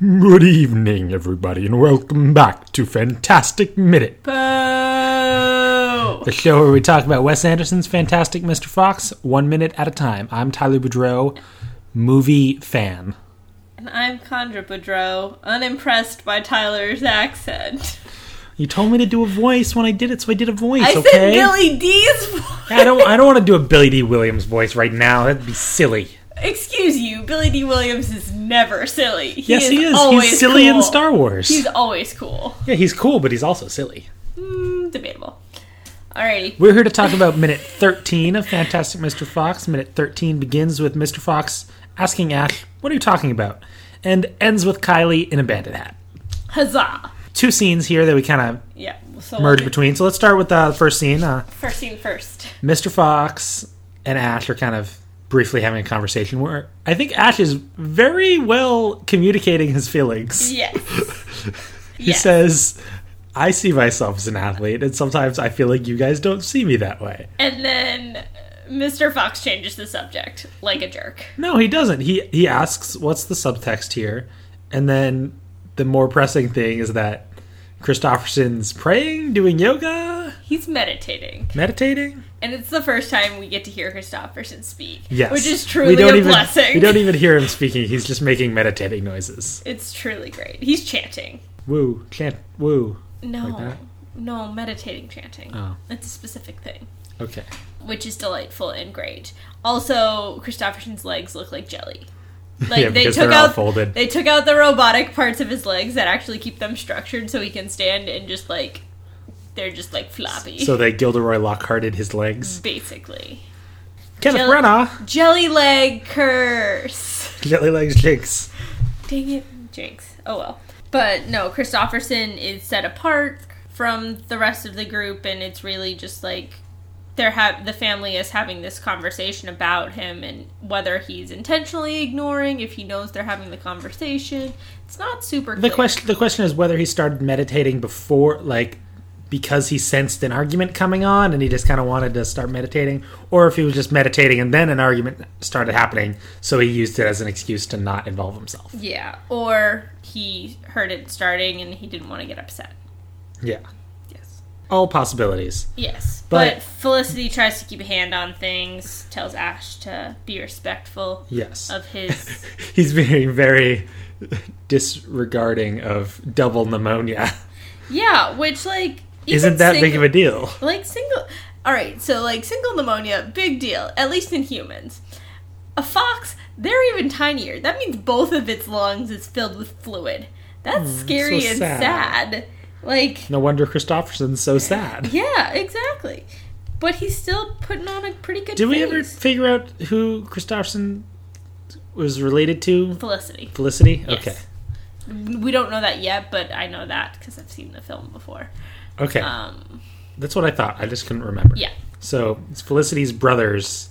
Good evening, everybody, and welcome back to Fantastic Minute, Boo! the show where we talk about Wes Anderson's Fantastic Mr. Fox one minute at a time. I'm Tyler Boudreau, movie fan. And I'm Chandra Boudreau, unimpressed by Tyler's accent. You told me to do a voice when I did it, so I did a voice. I okay, said Billy Dee's voice. I don't. I don't want to do a Billy Dee Williams voice right now. That'd be silly. Excuse you, Billy Dee Williams is never silly. He yes, he is. Always He's silly in. Star Wars. He's always cool. yeah, he's cool, but he's also silly. Hmm, debatable. Alrighty. We're here to talk about minute 13 of Fantastic Mr. Fox. Minute 13 begins with Mr. Fox asking Ash, What are you talking about? and ends with Kylie in a bandit hat. Huzzah! Two scenes here that we kind of Yeah. So merge we'll between. So let's start with uh, the first scene. Uh, First scene first. Mr. Fox and Ash are kind of briefly having a conversation where I think Ash is very well communicating his feelings. Yes. He yes. says, I see myself as an athlete, and sometimes I feel like you guys don't see me that way. And then uh, Mr. Fox changes the subject like a jerk. No, he doesn't. He he asks, "What's the subtext here?" And then the more pressing thing is that Kristofferson's praying, doing yoga, He's meditating. meditating. And it's the first time we get to hear Kristofferson speak. Yes, Which is truly a even, blessing. We don't even hear him speaking. He's just making meditating noises. It's truly great. He's chanting. Woo, chant, woo. No. Like that? No, meditating chanting. Oh. It's a specific thing, Okay. which is delightful and great. Also, Kristofferson's legs look like jelly. Like Yeah, they took out folded. they took out the robotic parts of his legs that actually keep them structured so he can stand and just like they're just like floppy. So they Gilderoy Lockharted his legs. basically. Kenneth Jelly- Branagh, Jelly leg curse. jelly legs jinx. Dang it, Jinx. Oh well. But no, Kristofferson is set apart from the rest of the group, and it's really just like they're have the family is having this conversation about him and whether he's intentionally ignoring, if he knows they're having the conversation. It's not super. The clear. question the question is whether he started meditating before like because he sensed an argument coming on and he just kind of wanted to start meditating or if he was just meditating and then an argument started happening so he used it as an excuse to not involve himself. Yeah, or he heard it starting and he didn't want to get upset. Yeah. Yes. All possibilities. Yes, But- but, Felicity tries to keep a hand on things, tells Ash to be respectful Yes. of his He's being very disregarding of double pneumonia. Yeah, which like Isn't that big of a deal? Like single. All right, so like single pneumonia, big deal. At least in humans. A fox, they're even tinier. That means both of its lungs is filled with fluid. That's scary Hmm, so and sad. sad. Like, No wonder Kristofferson's so sad. yeah, exactly. But he's still putting on a pretty good. Did we ever figure out who Kristofferson was related to? Felicity? Felicity? Yes. Okay. We don't know that yet, but I know that because I've seen the film before. Okay. Um, That's what I thought. I just couldn't remember. yeah, So it's Felicity's brother's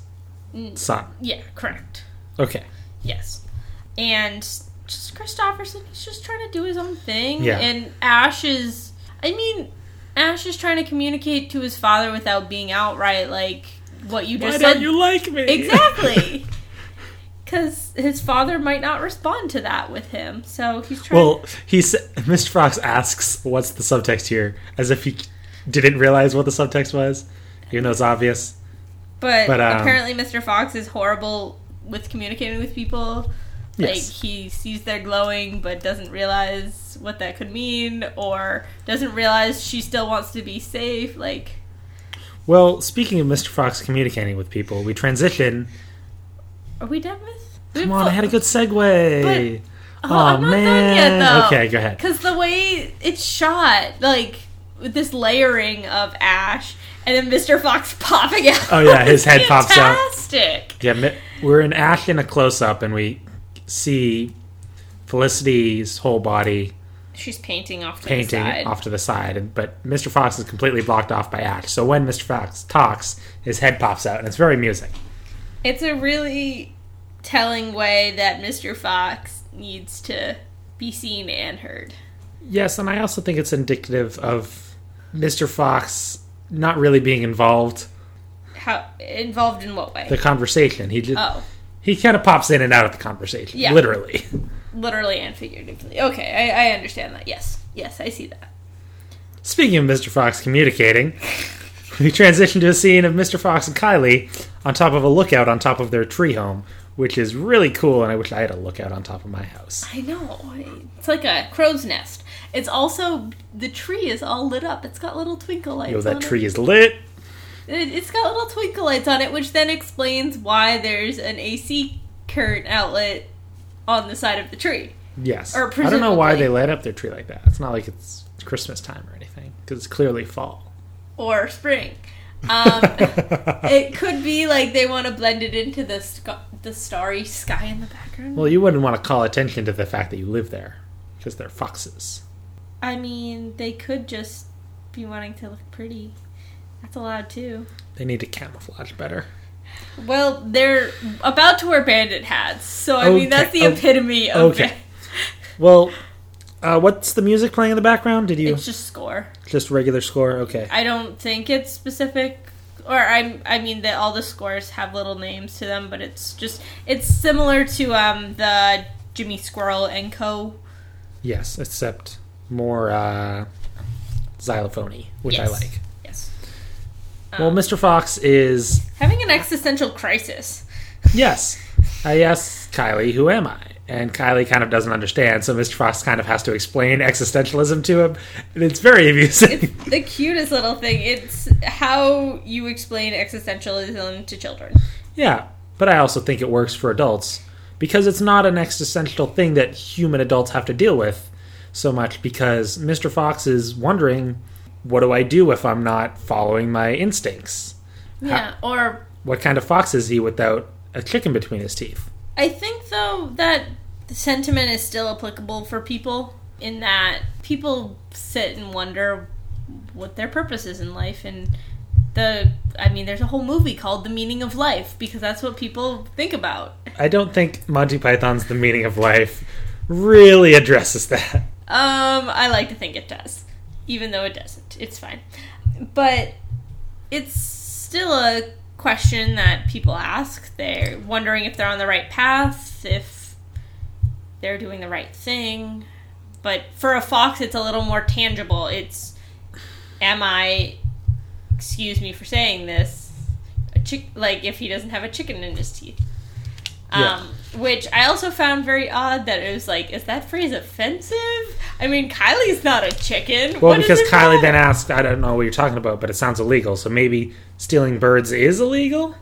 son. yeah, correct. Okay. Yes. And just Kristofferson, he's just trying to do his own thing. Yeah. And Ash is, I mean, Ash is trying to communicate to his father without being outright like what you Why just don't said. you like me? exactly. Because his father might not respond to that with him. So he's trying. well, he's Mr. Fox asks, "What's the subtext here?" As if he didn't realize what the subtext was, even though it's obvious. but but, um, apparently, Mr. Fox is horrible with communicating with people. Like Yes. he sees they're glowing but doesn't realize what that could mean or doesn't realize she still wants to be safe like Well, speaking of Mr. Fox communicating with people, we transition. Are we done with Come on, I had a good segue. oh, I'm not done yet though Okay, go ahead. because the way it's shot like with this layering of ash and then Mr. Fox popping out Oh, yeah, his is head pops out. fantastic Yeah, we're in Ash in a close up, and we see Felicity's whole body she's painting off to painting the side off to the side, and, but Mr. Fox is completely blocked off by Ash. So when Mr. Fox talks, his head pops out, and it's very amusing. It's a really telling way that Mr. Fox needs to be seen and heard. Yes, and I also think it's indicative of Mr. Fox not really being involved How involved in what way? the conversation. He just oh, he kind of pops in and out of the conversation, Yeah. literally. literally and figuratively. Okay, I, I understand that. Yes, yes, I see that. Speaking of Mr. Fox communicating, we transition to a scene of Mr. Fox and Kylie on top of a lookout on top of their tree home, which is really cool, and I wish I had a lookout on top of my house. I know. It's like a crow's nest. It's also the tree is all lit up. It's got little twinkle lights. Yo, that on tree is lit. It. It, it's got little twinkle lights on it, which then explains why there's an AC current outlet on the side of the tree. Yes. Or I don't know why they light up their tree like that. It's not like it's Christmas time or anything, because it's clearly fall. or spring. Um, it could be like they want to blend it into the sc- the starry sky in the background. Well, you wouldn't want to call attention to the fact that you live there, because they're foxes. I mean, they could just be wanting to look pretty. That's allowed too. They need to camouflage better. Well, they're about to wear bandit hats, so I mean that's the o- epitome of okay. Well, uh, what's the music playing in the background? Did you It's just score. just regular score? Okay. I don't think it's specific, or I I mean that all the scores have little names to them, but it's just it's similar to um the Jimmy Squirrel and Co. Yes, except more uh, xylophony, which I like. Yes, well, Mr. Fox is having an existential crisis. yes. I asked Kylie, "Who am I?" And Kylie kind of doesn't understand, so Mr. Fox kind of has to explain existentialism to him, and it's very amusing. The cutest little thing. It's how you explain existentialism to children. yeah, but I also think it works for adults because it's not an existential thing that human adults have to deal with so much. Because Mr. Fox is wondering, "What do I do if I'm not following my instincts?" Yeah, or What kind of fox is he without a chicken between his teeth? I think though that sentiment is still applicable for people in that people sit and wonder what their purpose is in life and the I mean there's a whole movie called The Meaning of Life because that's what people think about. I don't think Monty Python's The Meaning of Life really addresses that. Um I like to think it does even though it doesn't. It's fine. But it's still a question that people ask. They're wondering if they're on the right path, if they're doing the right thing. But for a fox, it's a little more tangible. It's, am I, excuse me for saying this, a chick, like if he doesn't have a chicken in his teeth. Yeah. Um, which I also found very odd that it was like, is that phrase offensive? I mean, Kylie's not a chicken. Well, What because Kylie matter? then asked, I don't know what you're talking about, but it sounds illegal. So maybe stealing birds is illegal?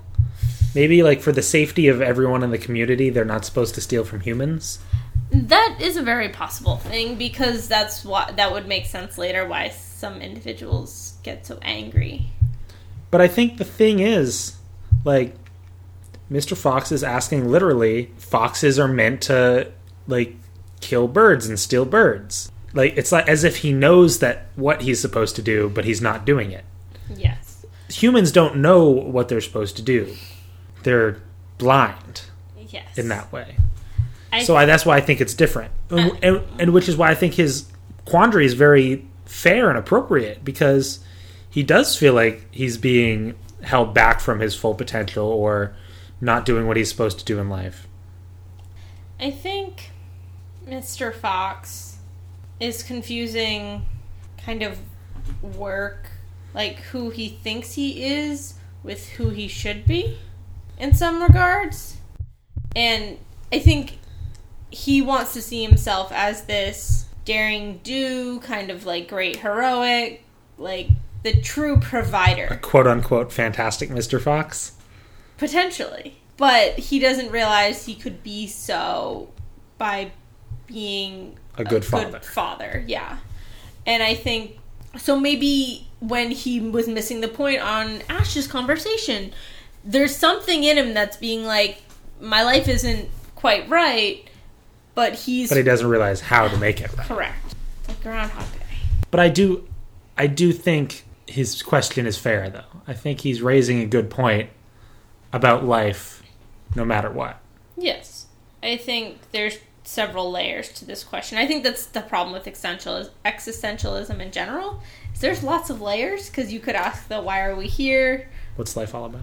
Maybe, like, for the safety of everyone in the community, they're not supposed to steal from humans? That is a very possible thing because that's what that would make sense later why some individuals get so angry. But I think the thing is, like, Mr. Fox is asking literally, foxes are meant to, like, kill birds and steal birds. Like, it's like as if he knows that what he's supposed to do, but he's not doing it. Yes. Humans don't know what they're supposed to do. They're blind Yes. in that way. I, So I, that's why I think it's different, uh. and, and, and which is why I think his quandary is very fair and appropriate because he does feel like he's being held back from his full potential or not doing what he's supposed to do in life. I think Mr. Fox is confusing kind of work, like who he thinks he is with who he should be in some regards. And I think he wants to see himself as this daring do, kind of like great heroic, like the true provider. Quote unquote fantastic Mr. Fox. Potentially. But he doesn't realize he could be so by being A good father. good father, yeah. And I think so maybe when he was missing the point on Ash's conversation, there's something in him that's being like, My life isn't quite right, but he's But he doesn't realize how to make it right. correct. It's like Groundhog Day. But I do I do think his question is fair though. I think he's raising a good point about life no matter what. Yes. I think there's several layers to this question. I think that's the problem with existentialism in general. Is there's lots of layers because you could ask the why are we here? What's life all about?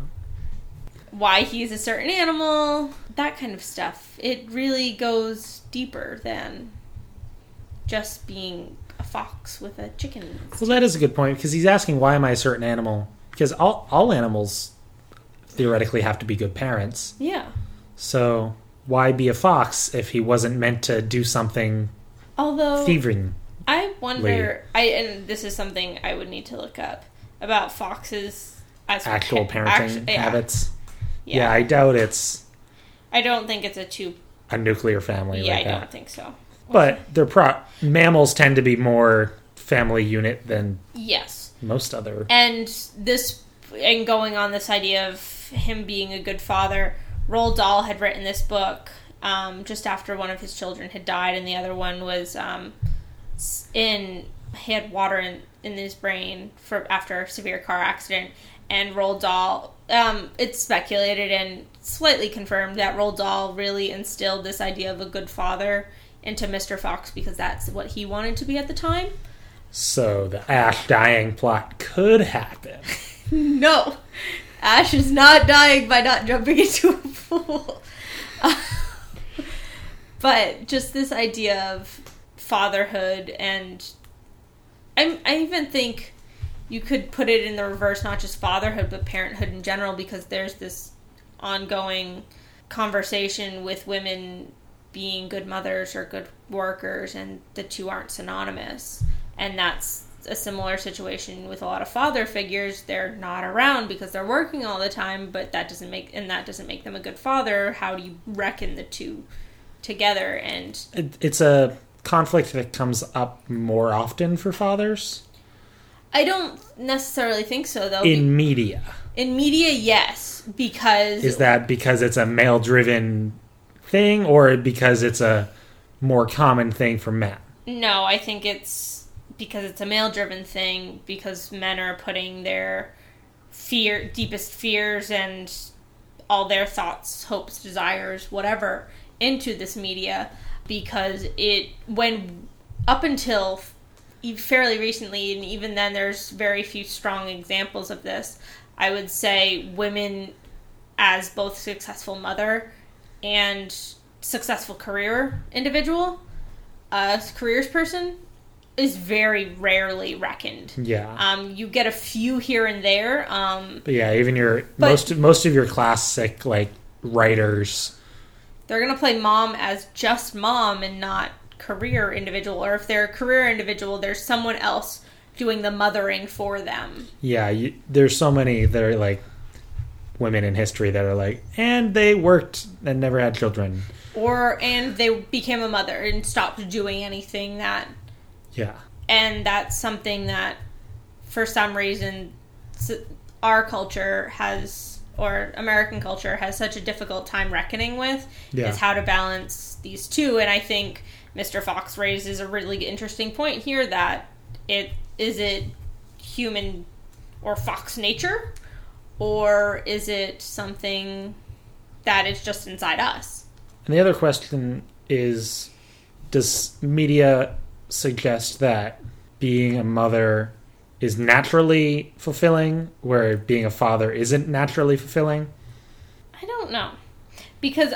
Why he's a certain animal, that kind of stuff. It really goes deeper than just being a fox with a chicken. Well, that is a good point because he's asking why am I a certain animal? Because all all animals theoretically have to be good parents. Yeah. So why be a fox if he wasn't meant to do something Although thieving? I wonder, I and this is something I would need to look up about foxes as Actual pa- parenting yeah, habits. Yeah. Yeah. I doubt it's I don't think it's a two. a nuclear family Yeah, like I that. don't think so. But they're pro mammals tend to be more family unit than Yes, most other. and this and going on this idea of him being a good father. Roald Dahl had written this book um, just after one of his children had died, and the other one was um, in he had water in, in his brain for after a severe car accident. And Roald Dahl, um, it's speculated and slightly confirmed that Roald Dahl really instilled this idea of a good father into Mr. Fox because that's what he wanted to be at the time. So the Ash dying plot could happen. No, Ash is not dying by not jumping into a pool. but just this idea of fatherhood, and I, I even think you could put it in the reverse, not just fatherhood, but parenthood in general, because there's this ongoing conversation with women being good mothers or good workers, and the two aren't synonymous. And that's a similar situation with a lot of father figures. They're not around because they're working all the time, but that doesn't make and that doesn't make them a good father. How do you reckon the two together? And It, it's a conflict that comes up more often for fathers I don't necessarily think so though. in media. in media, yes, because Is that because it's a male driven thing or because it's a more common thing for men? No, I think it's because it's a male driven thing because men are putting their fear deepest fears and all their thoughts, hopes, desires, whatever into this media because it when up until fairly recently and even then there's very few strong examples of this. I would say women as both successful mother and successful career individual a careers person is very rarely reckoned. Yeah. Um, you get a few here and there. Um, But yeah, even your most most of your classic like writers. they're gonna play mom as just mom and not career individual. Or if they're a career individual, there's someone else doing the mothering for them. Yeah, you, there's so many that are like women in history that are like, and they worked and never had children. Or and they became a mother and stopped doing anything that Yeah, and that's something that for some reason our culture has or american culture has such a difficult time reckoning with Yeah. is how to balance these two. And i think mr fox raises a really interesting point here that it is it human or fox nature? Or is it something that is just inside us? And the other question is, does media suggest that being a mother is naturally fulfilling, where being a father isn't naturally fulfilling? I don't know. Because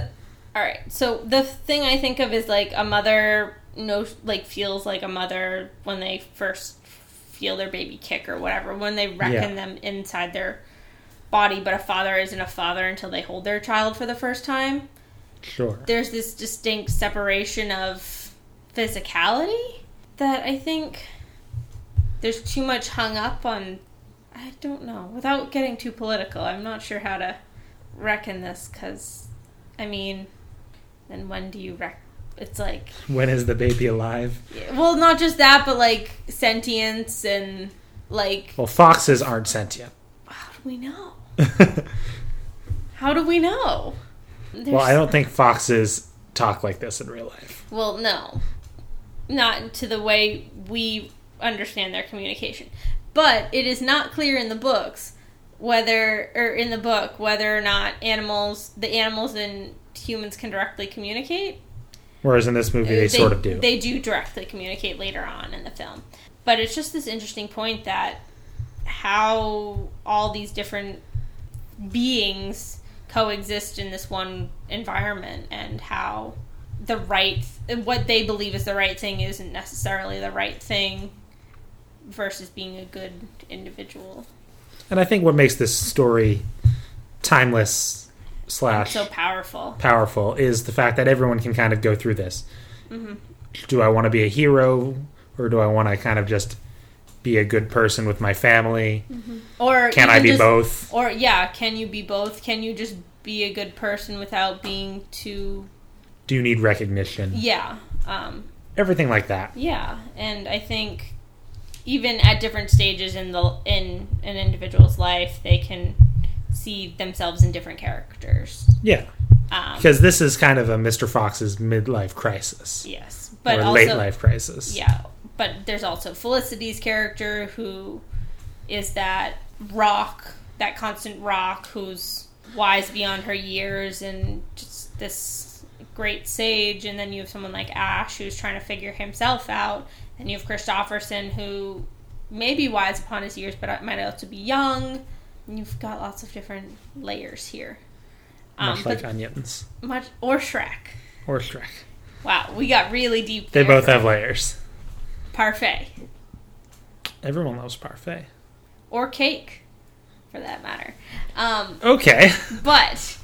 all right, so the thing I think of is like a mother knows like feels like a mother when they first feel their baby kick or whatever, when they reckon Yeah. them inside their body, but a father isn't a father until they hold their child for the first time. Sure. There's this distinct separation of physicality that I think there's too much hung up on I don't know. Without getting too political, I'm not sure how to reckon this because, I mean, then when do you reckon? It's like, When is the baby alive? well, not just that, but like sentience and like, Well, foxes aren't sentient. how do we know? How do we know? well, I don't think foxes talk like this in real life. Well, no. Not to the way we understand their communication. But it is not clear in the books whether or in the book whether or not animals the animals and humans can directly communicate. Whereas in this movie, they, sort of do. They do directly communicate later on in the film. But it's just this interesting point that how all these different beings coexist in this one environment and how the right what they believe is the right thing isn't necessarily the right thing versus being a good individual And I think what makes this story timeless slash so powerful powerful is the fact that everyone can kind of go through this. Mm-hmm. Do I want to be a hero or do I want to kind of just be a good person with my family? or Can I be just- both? or yeah can you be both can you just be a good person without being too Do you need recognition? yeah um Everything like that. Yeah, and I think even at different stages in the in an individual's life, they can see themselves in different characters. Yeah. Um, Because this is kind of a Mr. Fox's midlife crisis. yes, but or also late life crisis. yeah, but there's also Felicity's character who is that rock, that constant rock, who's wise beyond her years and just this great sage. And then you have someone like Ash who's trying to figure himself out. And you have Kristofferson who may be wise upon his years, but might also be young. And you've got lots of different layers here. Um, Much like onions. much or Shrek. Or Shrek. Wow, we got really deep. They both have layers. parfait. Everyone loves parfait. or cake, for that matter. Um, Okay. but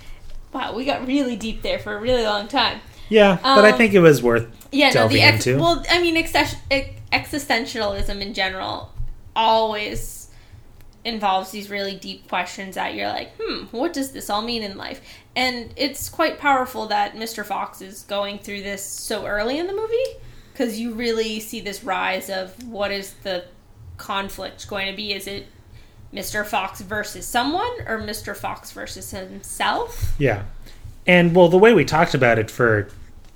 wow, we got really deep there for a really long time. Yeah, but I Um, think it was worth Yeah, no, the ex- into. well, I mean, ex- existentialism in general always involves these really deep questions that you're like, hmm, what does this all mean in life? And it's quite powerful that Mr. Fox is going through this so early in the movie because you really see this rise of what is the conflict going to be? Is it Mr. Fox versus someone or Mr. Fox versus himself? Yeah. And well, the way we talked about it for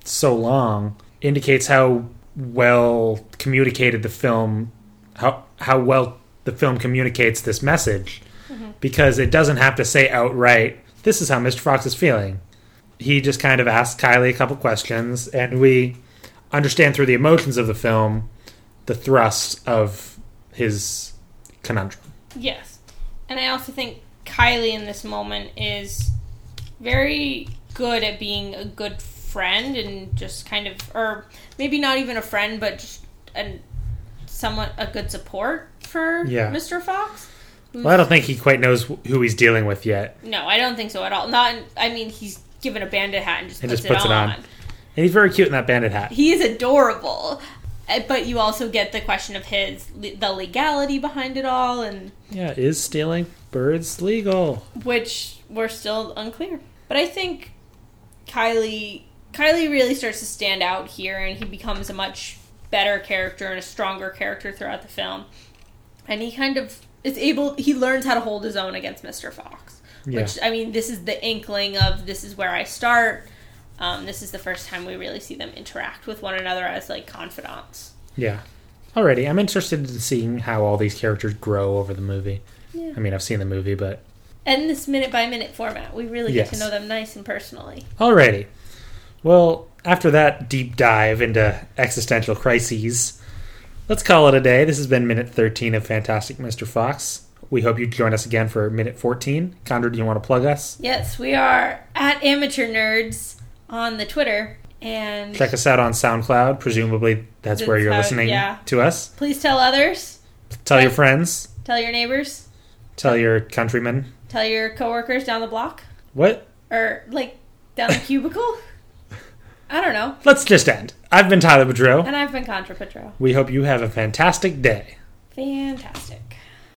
so long indicates how well communicated the film how how well the film communicates this message mm-hmm. because it doesn't have to say outright this is how Mr. Fox is feeling. He just kind of asks Kylie a couple questions and we understand through the emotions of the film the thrust of his conundrum. Yes. And I also think Kylie in this moment is very good at being a good friend and just kind of or maybe not even a friend but just a somewhat a good support for Yeah. Mr. Fox. Well, I don't think he quite knows who he's dealing with yet. No, I don't think so at all. Not I mean he's given a bandit hat and just And puts, just puts it, it on. on. And he's very cute in that bandit hat. He is adorable. Uh, But you also get the question of his the legality behind it all and Yeah, is stealing birds legal? which we're still unclear. But I think Kylie Kylie really starts to stand out here, and he becomes a much better character and a stronger character throughout the film. And he kind of is able. He learns how to hold his own against Mister Fox. Yeah. Which I mean, this is the inkling of this is where I start. Um, this is the first time we really see them interact with one another as like confidants. Yeah. Alrighty, I'm interested in seeing how all these characters grow over the movie. Yeah. I mean, I've seen the movie, but And this minute by minute format, we really get to know them nice and personally. alrighty. Well, after that deep dive into existential crises, let's call it a day. This has been minute 13 of Fantastic Mr. Fox. We hope you join us again for minute 14. Chandra, do you want to plug us? Yes, we are at Amateur Nerds on the Twitter, and Check us out on SoundCloud. Presumably, that's where you're how- listening yeah. to us. please tell others, Tell your friends. tell your neighbors, Tell your countrymen. tell your coworkers down the block, What? or like down the cubicle. I don't know. Let's just end. I've been Tyler Boudreau. And I've been Chandra Petro. We hope you have a fantastic day. Fantastic.